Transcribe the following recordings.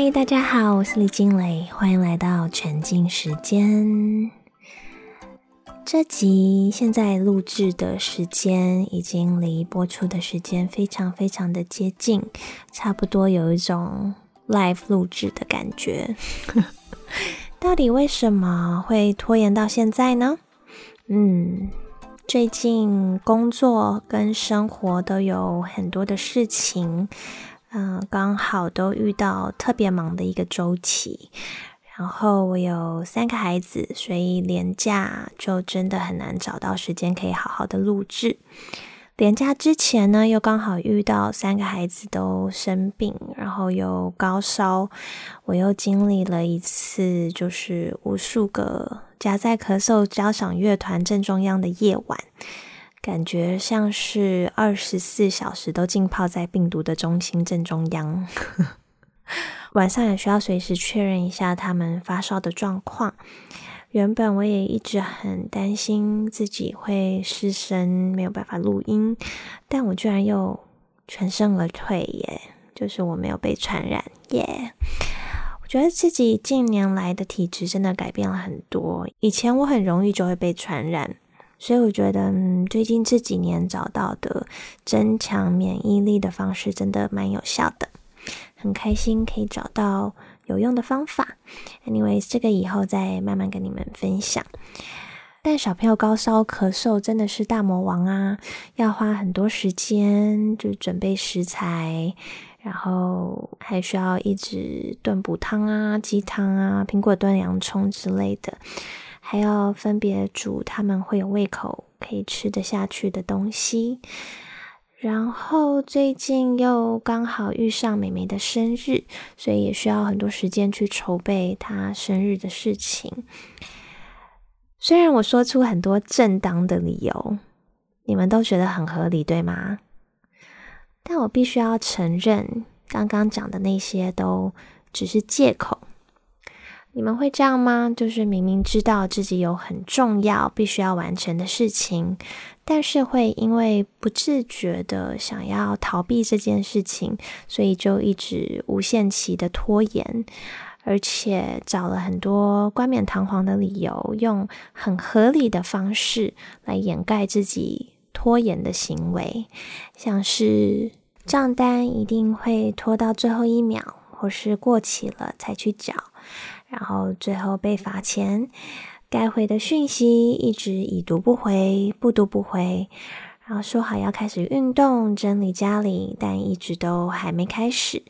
嗨，大家好，我是李金磊，欢迎来到沉浸时间。这集现在录制的时间已经离播出的时间非常非常的接近，差不多有一种 live 录制的感觉。到底为什么会拖延到现在呢？嗯，最近工作跟生活都有很多的事情。嗯，刚好都遇到特别忙的一个周期，然后我有三个孩子，所以连假就真的很难找到时间可以好好的录制。连假之前呢，又刚好遇到三个孩子都生病，然后又高烧，我又经历了一次就是无数个夹在咳嗽交响乐团正中央的夜晚。感觉像是二十四小时都浸泡在病毒的中心正中央，晚上也需要随时确认一下他们发烧的状况。原本我也一直很担心自己会失声，没有办法录音，但我居然又全身而退耶！就是我没有被传染耶！我觉得自己近年来的体质真的改变了很多，以前我很容易就会被传染。所以我觉得，嗯，最近这几年找到的增强免疫力的方式真的蛮有效的，很开心可以找到有用的方法。Anyway，这个以后再慢慢跟你们分享。但小朋友高烧咳嗽真的是大魔王啊，要花很多时间就准备食材，然后还需要一直炖补汤啊、鸡汤啊、苹果炖洋葱之类的。还要分别煮他们会有胃口可以吃得下去的东西，然后最近又刚好遇上美美的生日，所以也需要很多时间去筹备她生日的事情。虽然我说出很多正当的理由，你们都觉得很合理，对吗？但我必须要承认，刚刚讲的那些都只是借口。你们会这样吗？就是明明知道自己有很重要、必须要完成的事情，但是会因为不自觉的想要逃避这件事情，所以就一直无限期的拖延，而且找了很多冠冕堂皇的理由，用很合理的方式来掩盖自己拖延的行为，像是账单一定会拖到最后一秒，或是过期了才去缴。然后最后被罚钱，该回的讯息一直已读不回，不读不回。然后说好要开始运动、整理家里，但一直都还没开始。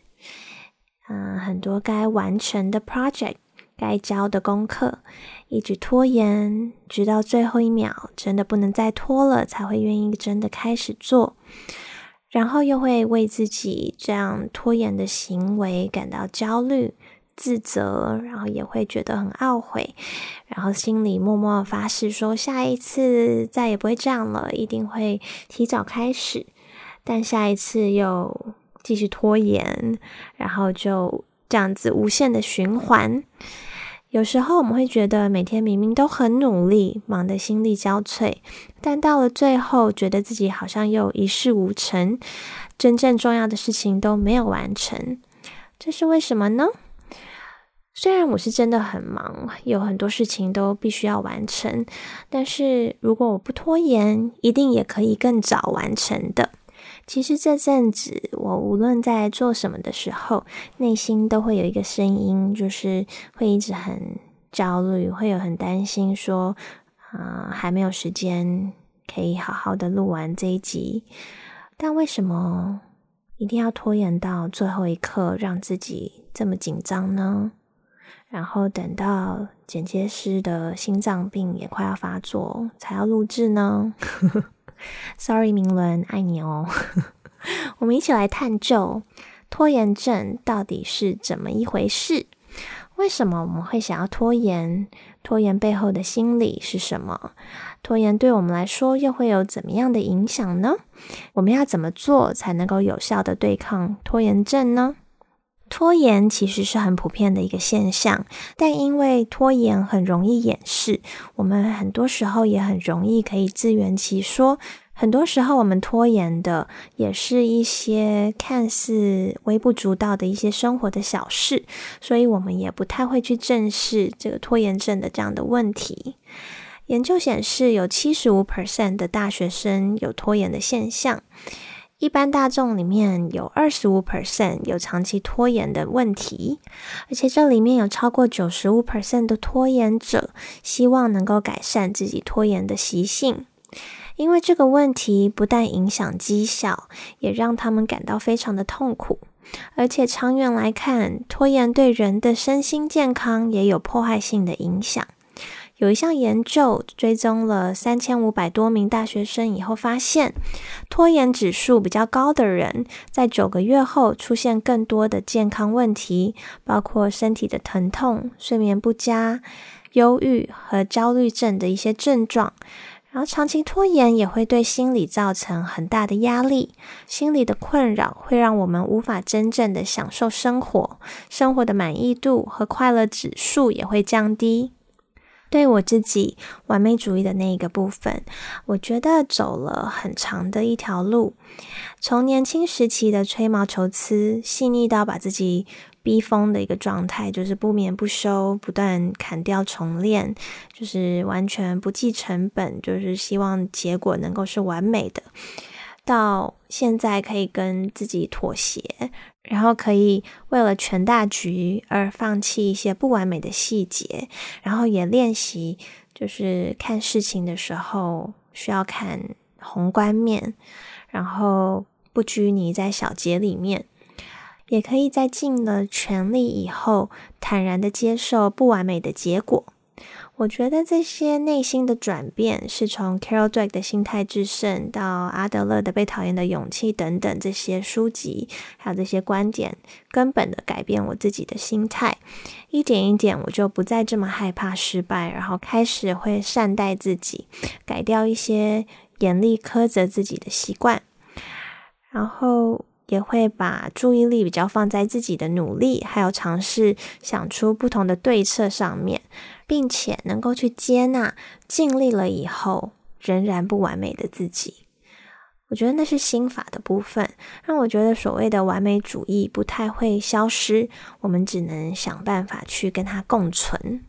嗯，很多该完成的 project、该交的功课，一直拖延，直到最后一秒，真的不能再拖了，才会愿意真的开始做。然后又会为自己这样拖延的行为感到焦虑。自责，然后也会觉得很懊悔，然后心里默默发誓说下一次再也不会这样了，一定会提早开始。但下一次又继续拖延，然后就这样子无限的循环。有时候我们会觉得每天明明都很努力，忙得心力交瘁，但到了最后，觉得自己好像又一事无成，真正重要的事情都没有完成，这是为什么呢？虽然我是真的很忙，有很多事情都必须要完成，但是如果我不拖延，一定也可以更早完成的。其实这阵子，我无论在做什么的时候，内心都会有一个声音，就是会一直很焦虑，会有很担心，说啊，还没有时间可以好好的录完这一集。但为什么一定要拖延到最后一刻，让自己这么紧张呢？然后等到剪接师的心脏病也快要发作，才要录制呢。Sorry，明伦，爱你哦。我们一起来探究拖延症到底是怎么一回事？为什么我们会想要拖延？拖延背后的心理是什么？拖延对我们来说又会有怎么样的影响呢？我们要怎么做才能够有效的对抗拖延症呢？拖延其实是很普遍的一个现象，但因为拖延很容易掩饰，我们很多时候也很容易可以自圆其说，很多时候，我们拖延的也是一些看似微不足道的一些生活的小事，所以我们也不太会去正视这个拖延症的这样的问题。研究显示，有七十五 percent 的大学生有拖延的现象，一般大众里面有二十五 percent 有长期拖延的问题，而且这里面有超过九十五 percent 的拖延者希望能够改善自己拖延的习性。因为这个问题不但影响绩效，也让他们感到非常的痛苦，而且长远来看，拖延对人的身心健康也有破坏性的影响。有一项研究追踪了三千五百多名大学生以后，发现拖延指数比较高的人，在九个月后出现更多的健康问题，包括身体的疼痛、睡眠不佳、忧郁和焦虑症的一些症状。然后，长期拖延也会对心理造成很大的压力，心理的困扰会让我们无法真正的享受生活，生活的满意度和快乐指数也会降低。对我自己完美主义的那一个部分，我觉得走了很长的一条路，从年轻时期的吹毛求疵，细腻到把自己。逼疯的一个状态，就是不眠不休，不断砍掉重练，就是完全不计成本，就是希望结果能够是完美的。到现在可以跟自己妥协，然后可以为了全大局而放弃一些不完美的细节，然后也练习，就是看事情的时候需要看宏观面，然后不拘泥在小节里面。也可以在尽了全力以后，坦然的接受不完美的结果。我觉得这些内心的转变，是从 Carol Dweck 的心态制胜到阿德勒的被讨厌的勇气等等这些书籍，还有这些观点，根本的改变我自己的心态。一点一点，我就不再这么害怕失败，然后开始会善待自己，改掉一些严厉苛责自己的习惯，然后。也会把注意力比较放在自己的努力，还有尝试想出不同的对策上面，并且能够去接纳尽力了以后仍然不完美的自己。我觉得那是心法的部分，让我觉得所谓的完美主义不太会消失，我们只能想办法去跟它共存。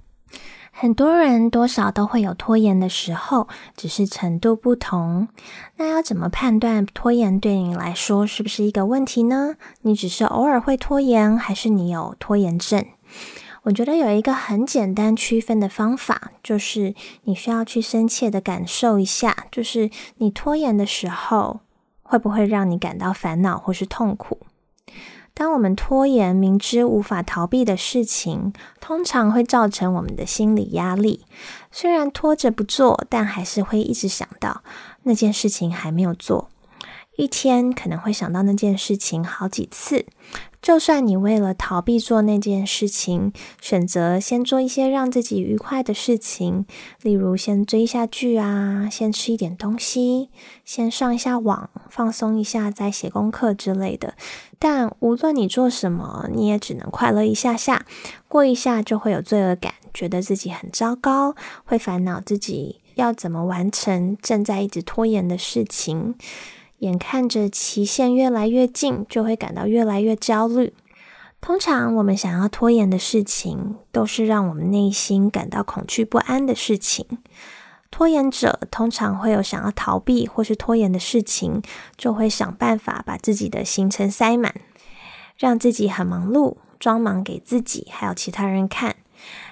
很多人多少都会有拖延的时候，只是程度不同。那要怎么判断拖延对你来说是不是一个问题呢？你只是偶尔会拖延，还是你有拖延症？我觉得有一个很简单区分的方法，就是你需要去深切的感受一下，就是你拖延的时候，会不会让你感到烦恼或是痛苦？当我们拖延明知无法逃避的事情，通常会造成我们的心理压力。虽然拖着不做，但还是会一直想到那件事情还没有做。一天可能会想到那件事情好几次。就算你为了逃避做那件事情，选择先做一些让自己愉快的事情，例如先追一下剧啊，先吃一点东西，先上一下网，放松一下，再写功课之类的。但无论你做什么，你也只能快乐一下下，过一下就会有罪恶感，觉得自己很糟糕，会烦恼自己要怎么完成正在一直拖延的事情。眼看着期限越来越近，就会感到越来越焦虑。通常，我们想要拖延的事情，都是让我们内心感到恐惧不安的事情。拖延者通常会有想要逃避或是拖延的事情，就会想办法把自己的行程塞满，让自己很忙碌，装忙给自己还有其他人看。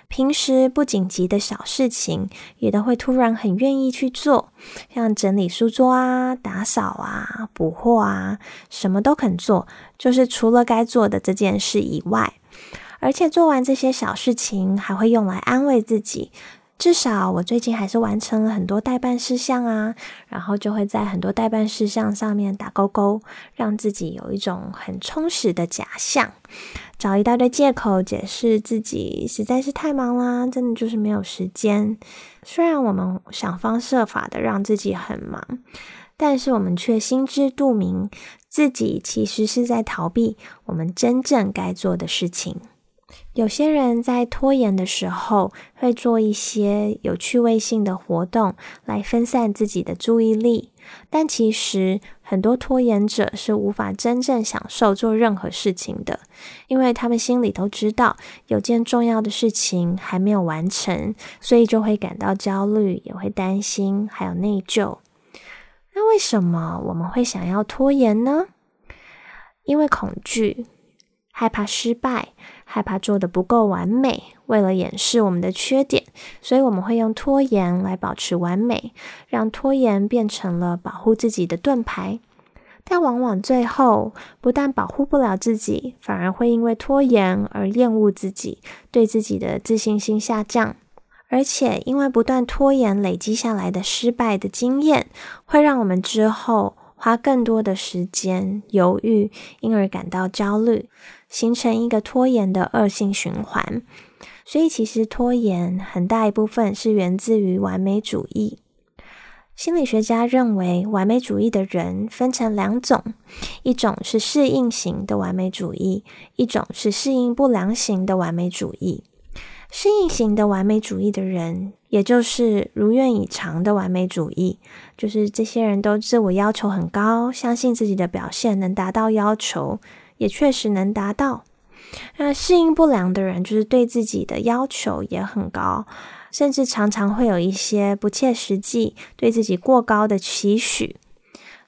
平时不紧急的小事情，也都会突然很愿意去做，像整理书桌啊、打扫啊、补货啊，什么都肯做，就是除了该做的这件事以外，而且做完这些小事情，还会用来安慰自己。至少我最近还是完成了很多代办事项啊，然后就会在很多代办事项上面打勾勾，让自己有一种很充实的假象，找一大堆借口解释自己实在是太忙啦，真的就是没有时间。虽然我们想方设法的让自己很忙，但是我们却心知肚明，自己其实是在逃避我们真正该做的事情。有些人在拖延的时候，会做一些有趣味性的活动来分散自己的注意力。但其实，很多拖延者是无法真正享受做任何事情的，因为他们心里都知道有件重要的事情还没有完成，所以就会感到焦虑，也会担心，还有内疚。那为什么我们会想要拖延呢？因为恐惧。害怕失败，害怕做的不够完美。为了掩饰我们的缺点，所以我们会用拖延来保持完美，让拖延变成了保护自己的盾牌。但往往最后不但保护不了自己，反而会因为拖延而厌恶自己，对自己的自信心下降。而且因为不断拖延累积下来的失败的经验，会让我们之后花更多的时间犹豫，因而感到焦虑。形成一个拖延的恶性循环，所以其实拖延很大一部分是源自于完美主义。心理学家认为，完美主义的人分成两种：一种是适应型的完美主义，一种是适应不良型的完美主义。适应型的完美主义的人，也就是如愿以偿的完美主义，就是这些人都自我要求很高，相信自己的表现能达到要求。也确实能达到。那适应不良的人，就是对自己的要求也很高，甚至常常会有一些不切实际、对自己过高的期许。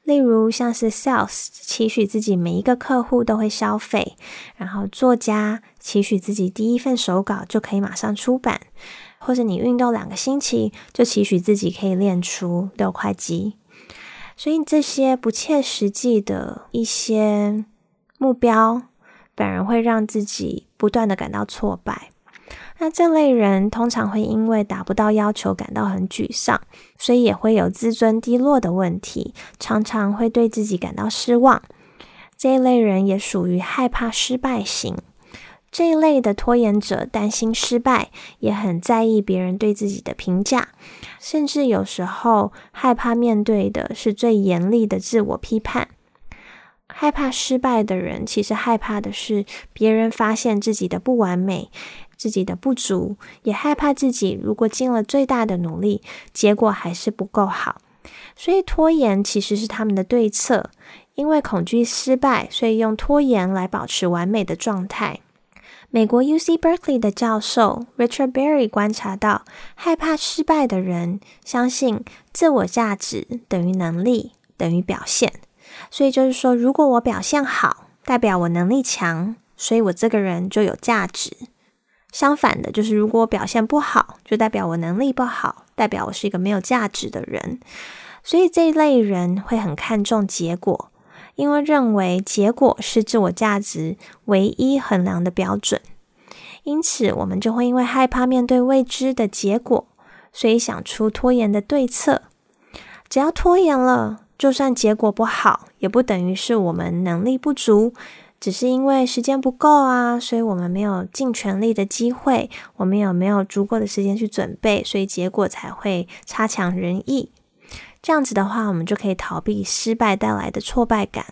例如，像是 sales 期许自己每一个客户都会消费，然后作家期许自己第一份手稿就可以马上出版，或者你运动两个星期就期许自己可以练出六块肌。所以这些不切实际的一些。目标本而会让自己不断的感到挫败，那这类人通常会因为达不到要求感到很沮丧，所以也会有自尊低落的问题，常常会对自己感到失望。这一类人也属于害怕失败型。这一类的拖延者担心失败，也很在意别人对自己的评价，甚至有时候害怕面对的是最严厉的自我批判。害怕失败的人，其实害怕的是别人发现自己的不完美、自己的不足，也害怕自己如果尽了最大的努力，结果还是不够好。所以拖延其实是他们的对策，因为恐惧失败，所以用拖延来保持完美的状态。美国 U C Berkeley 的教授 Richard Berry 观察到，害怕失败的人相信自我价值等于能力等于表现。所以就是说，如果我表现好，代表我能力强，所以我这个人就有价值。相反的，就是如果表现不好，就代表我能力不好，代表我是一个没有价值的人。所以这一类人会很看重结果，因为认为结果是自我价值唯一衡量的标准。因此，我们就会因为害怕面对未知的结果，所以想出拖延的对策。只要拖延了。就算结果不好，也不等于是我们能力不足，只是因为时间不够啊，所以我们没有尽全力的机会，我们有没有足够的时间去准备，所以结果才会差强人意。这样子的话，我们就可以逃避失败带来的挫败感。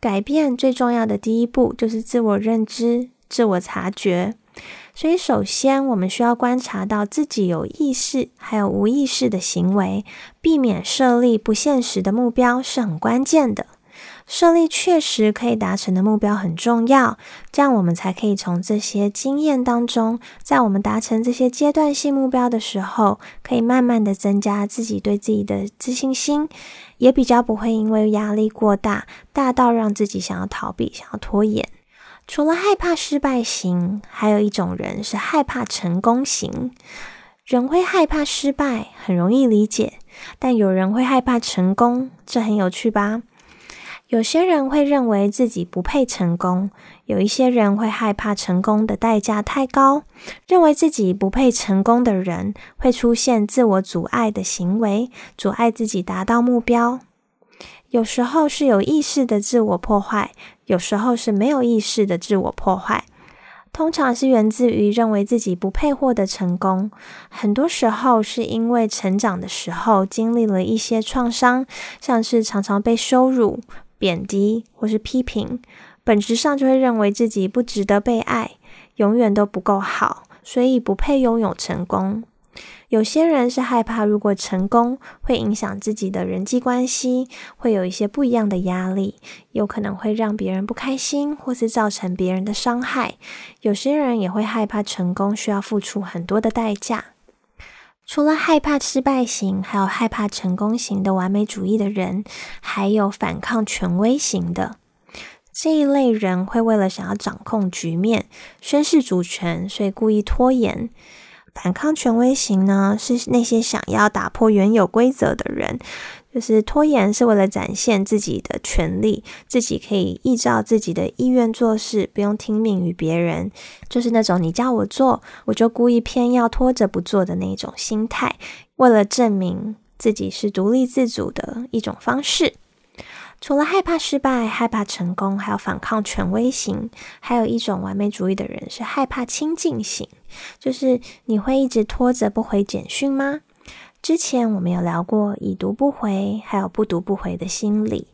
改变最重要的第一步就是自我认知、自我察觉。所以，首先我们需要观察到自己有意识还有无意识的行为，避免设立不现实的目标是很关键的。设立确实可以达成的目标很重要，这样我们才可以从这些经验当中，在我们达成这些阶段性目标的时候，可以慢慢的增加自己对自己的自信心，也比较不会因为压力过大，大到让自己想要逃避、想要拖延。除了害怕失败型，还有一种人是害怕成功型。人会害怕失败，很容易理解；但有人会害怕成功，这很有趣吧？有些人会认为自己不配成功，有一些人会害怕成功的代价太高，认为自己不配成功的人会出现自我阻碍的行为，阻碍自己达到目标。有时候是有意识的自我破坏。有时候是没有意识的自我破坏，通常是源自于认为自己不配获得成功。很多时候是因为成长的时候经历了一些创伤，像是常常被羞辱、贬低或是批评，本质上就会认为自己不值得被爱，永远都不够好，所以不配拥有成功。有些人是害怕，如果成功会影响自己的人际关系，会有一些不一样的压力，有可能会让别人不开心，或是造成别人的伤害。有些人也会害怕成功需要付出很多的代价。除了害怕失败型，还有害怕成功型的完美主义的人，还有反抗权威型的这一类人，会为了想要掌控局面、宣示主权，所以故意拖延。反抗权威型呢，是那些想要打破原有规则的人，就是拖延是为了展现自己的权利，自己可以依照自己的意愿做事，不用听命于别人，就是那种你叫我做，我就故意偏要拖着不做的那种心态，为了证明自己是独立自主的一种方式。除了害怕失败、害怕成功，还有反抗权威型，还有一种完美主义的人是害怕亲近型，就是你会一直拖着不回简讯吗？之前我们有聊过已读不回，还有不读不回的心理。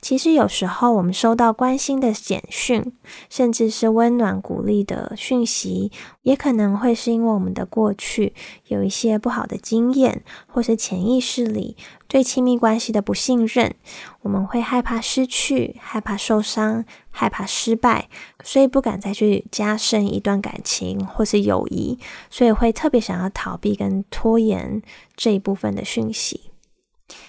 其实有时候，我们收到关心的简讯，甚至是温暖鼓励的讯息，也可能会是因为我们的过去有一些不好的经验，或是潜意识里对亲密关系的不信任，我们会害怕失去，害怕受伤，害怕失败，所以不敢再去加深一段感情或是友谊，所以会特别想要逃避跟拖延这一部分的讯息。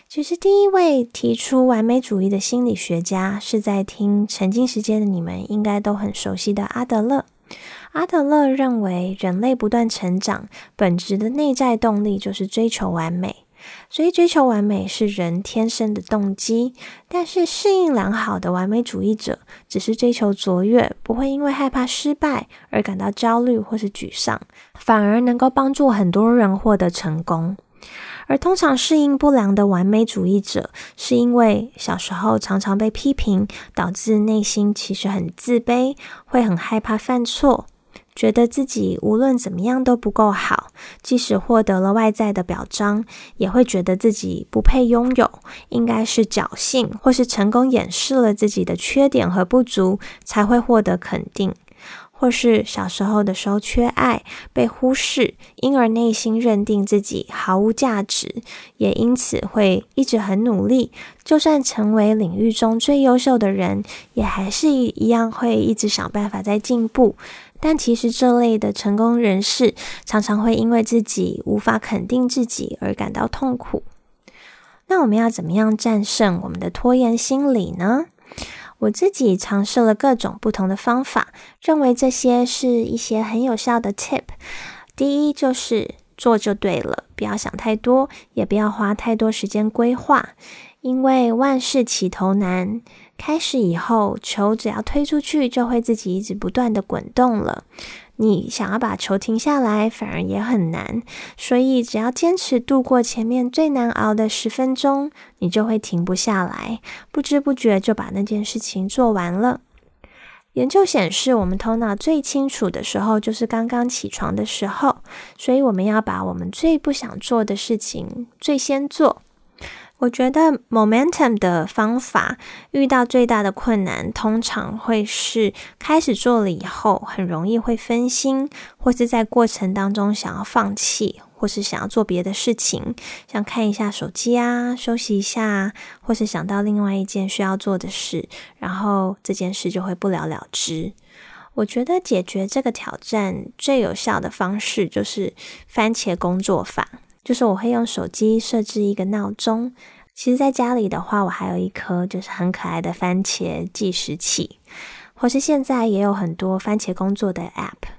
其实，第一位提出完美主义的心理学家是在听沉浸时间的你们应该都很熟悉的阿德勒。阿德勒认为，人类不断成长本质的内在动力就是追求完美，所以追求完美是人天生的动机。但是，适应良好的完美主义者只是追求卓越，不会因为害怕失败而感到焦虑或是沮丧，反而能够帮助很多人获得成功。而通常适应不良的完美主义者，是因为小时候常常被批评，导致内心其实很自卑，会很害怕犯错，觉得自己无论怎么样都不够好，即使获得了外在的表彰，也会觉得自己不配拥有，应该是侥幸或是成功掩饰了自己的缺点和不足，才会获得肯定。或是小时候的时候缺爱、被忽视，因而内心认定自己毫无价值，也因此会一直很努力。就算成为领域中最优秀的人，也还是一样会一直想办法在进步。但其实这类的成功人士，常常会因为自己无法肯定自己而感到痛苦。那我们要怎么样战胜我们的拖延心理呢？我自己尝试了各种不同的方法，认为这些是一些很有效的 tip。第一就是做就对了，不要想太多，也不要花太多时间规划，因为万事起头难，开始以后球只要推出去，就会自己一直不断的滚动了。你想要把球停下来，反而也很难。所以，只要坚持度过前面最难熬的十分钟，你就会停不下来，不知不觉就把那件事情做完了。研究显示，我们头脑最清楚的时候就是刚刚起床的时候，所以我们要把我们最不想做的事情最先做。我觉得 momentum 的方法遇到最大的困难，通常会是开始做了以后，很容易会分心，或是在过程当中想要放弃，或是想要做别的事情，像看一下手机啊，休息一下，或是想到另外一件需要做的事，然后这件事就会不了了之。我觉得解决这个挑战最有效的方式就是番茄工作法。就是我会用手机设置一个闹钟。其实，在家里的话，我还有一颗就是很可爱的番茄计时器，或是现在也有很多番茄工作的 App。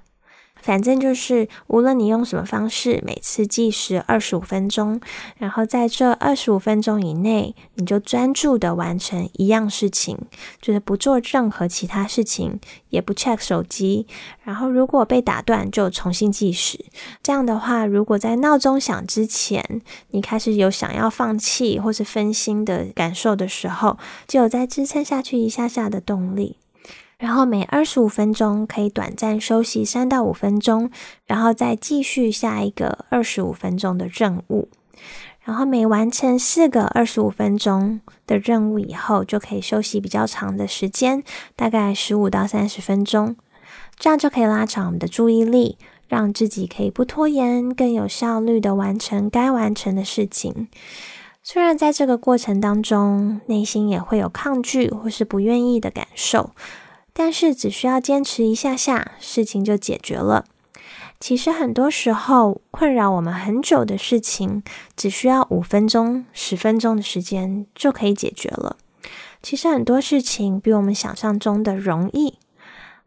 反正就是，无论你用什么方式，每次计时二十五分钟，然后在这二十五分钟以内，你就专注的完成一样事情，就是不做任何其他事情，也不 check 手机。然后如果被打断，就重新计时。这样的话，如果在闹钟响之前，你开始有想要放弃或是分心的感受的时候，就有再支撑下去一下下的动力。然后每二十五分钟可以短暂休息三到五分钟，然后再继续下一个二十五分钟的任务。然后每完成四个二十五分钟的任务以后，就可以休息比较长的时间，大概十五到三十分钟。这样就可以拉长我们的注意力，让自己可以不拖延，更有效率的完成该完成的事情。虽然在这个过程当中，内心也会有抗拒或是不愿意的感受，但是只需要坚持一下下，事情就解决了。其实很多时候，困扰我们很久的事情，只需要五分钟、十分钟的时间就可以解决了。其实很多事情比我们想象中的容易。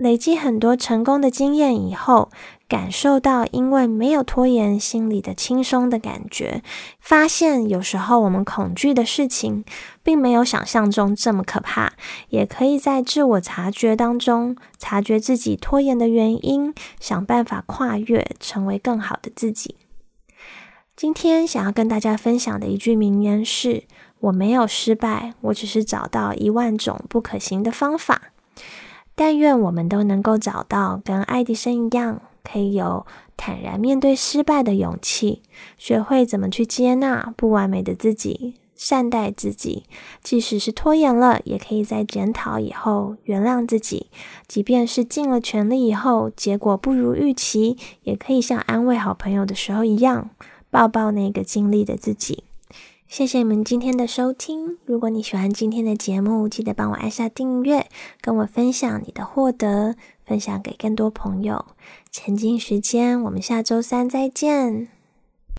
累积很多成功的经验以后，感受到因为没有拖延，心里的轻松的感觉，发现有时候我们恐惧的事情，并没有想象中这么可怕，也可以在自我察觉当中，察觉自己拖延的原因，想办法跨越，成为更好的自己。今天想要跟大家分享的一句名言是：“我没有失败，我只是找到一万种不可行的方法。”但愿我们都能够找到跟爱迪生一样，可以有坦然面对失败的勇气，学会怎么去接纳不完美的自己，善待自己。即使是拖延了，也可以在检讨以后原谅自己。即便是尽了全力以后，结果不如预期，也可以像安慰好朋友的时候一样，抱抱那个尽力的自己。谢谢你们今天的收听。如果你喜欢今天的节目，记得帮我按下订阅，跟我分享你的获得，分享给更多朋友。沉浸时间，我们下周三再见。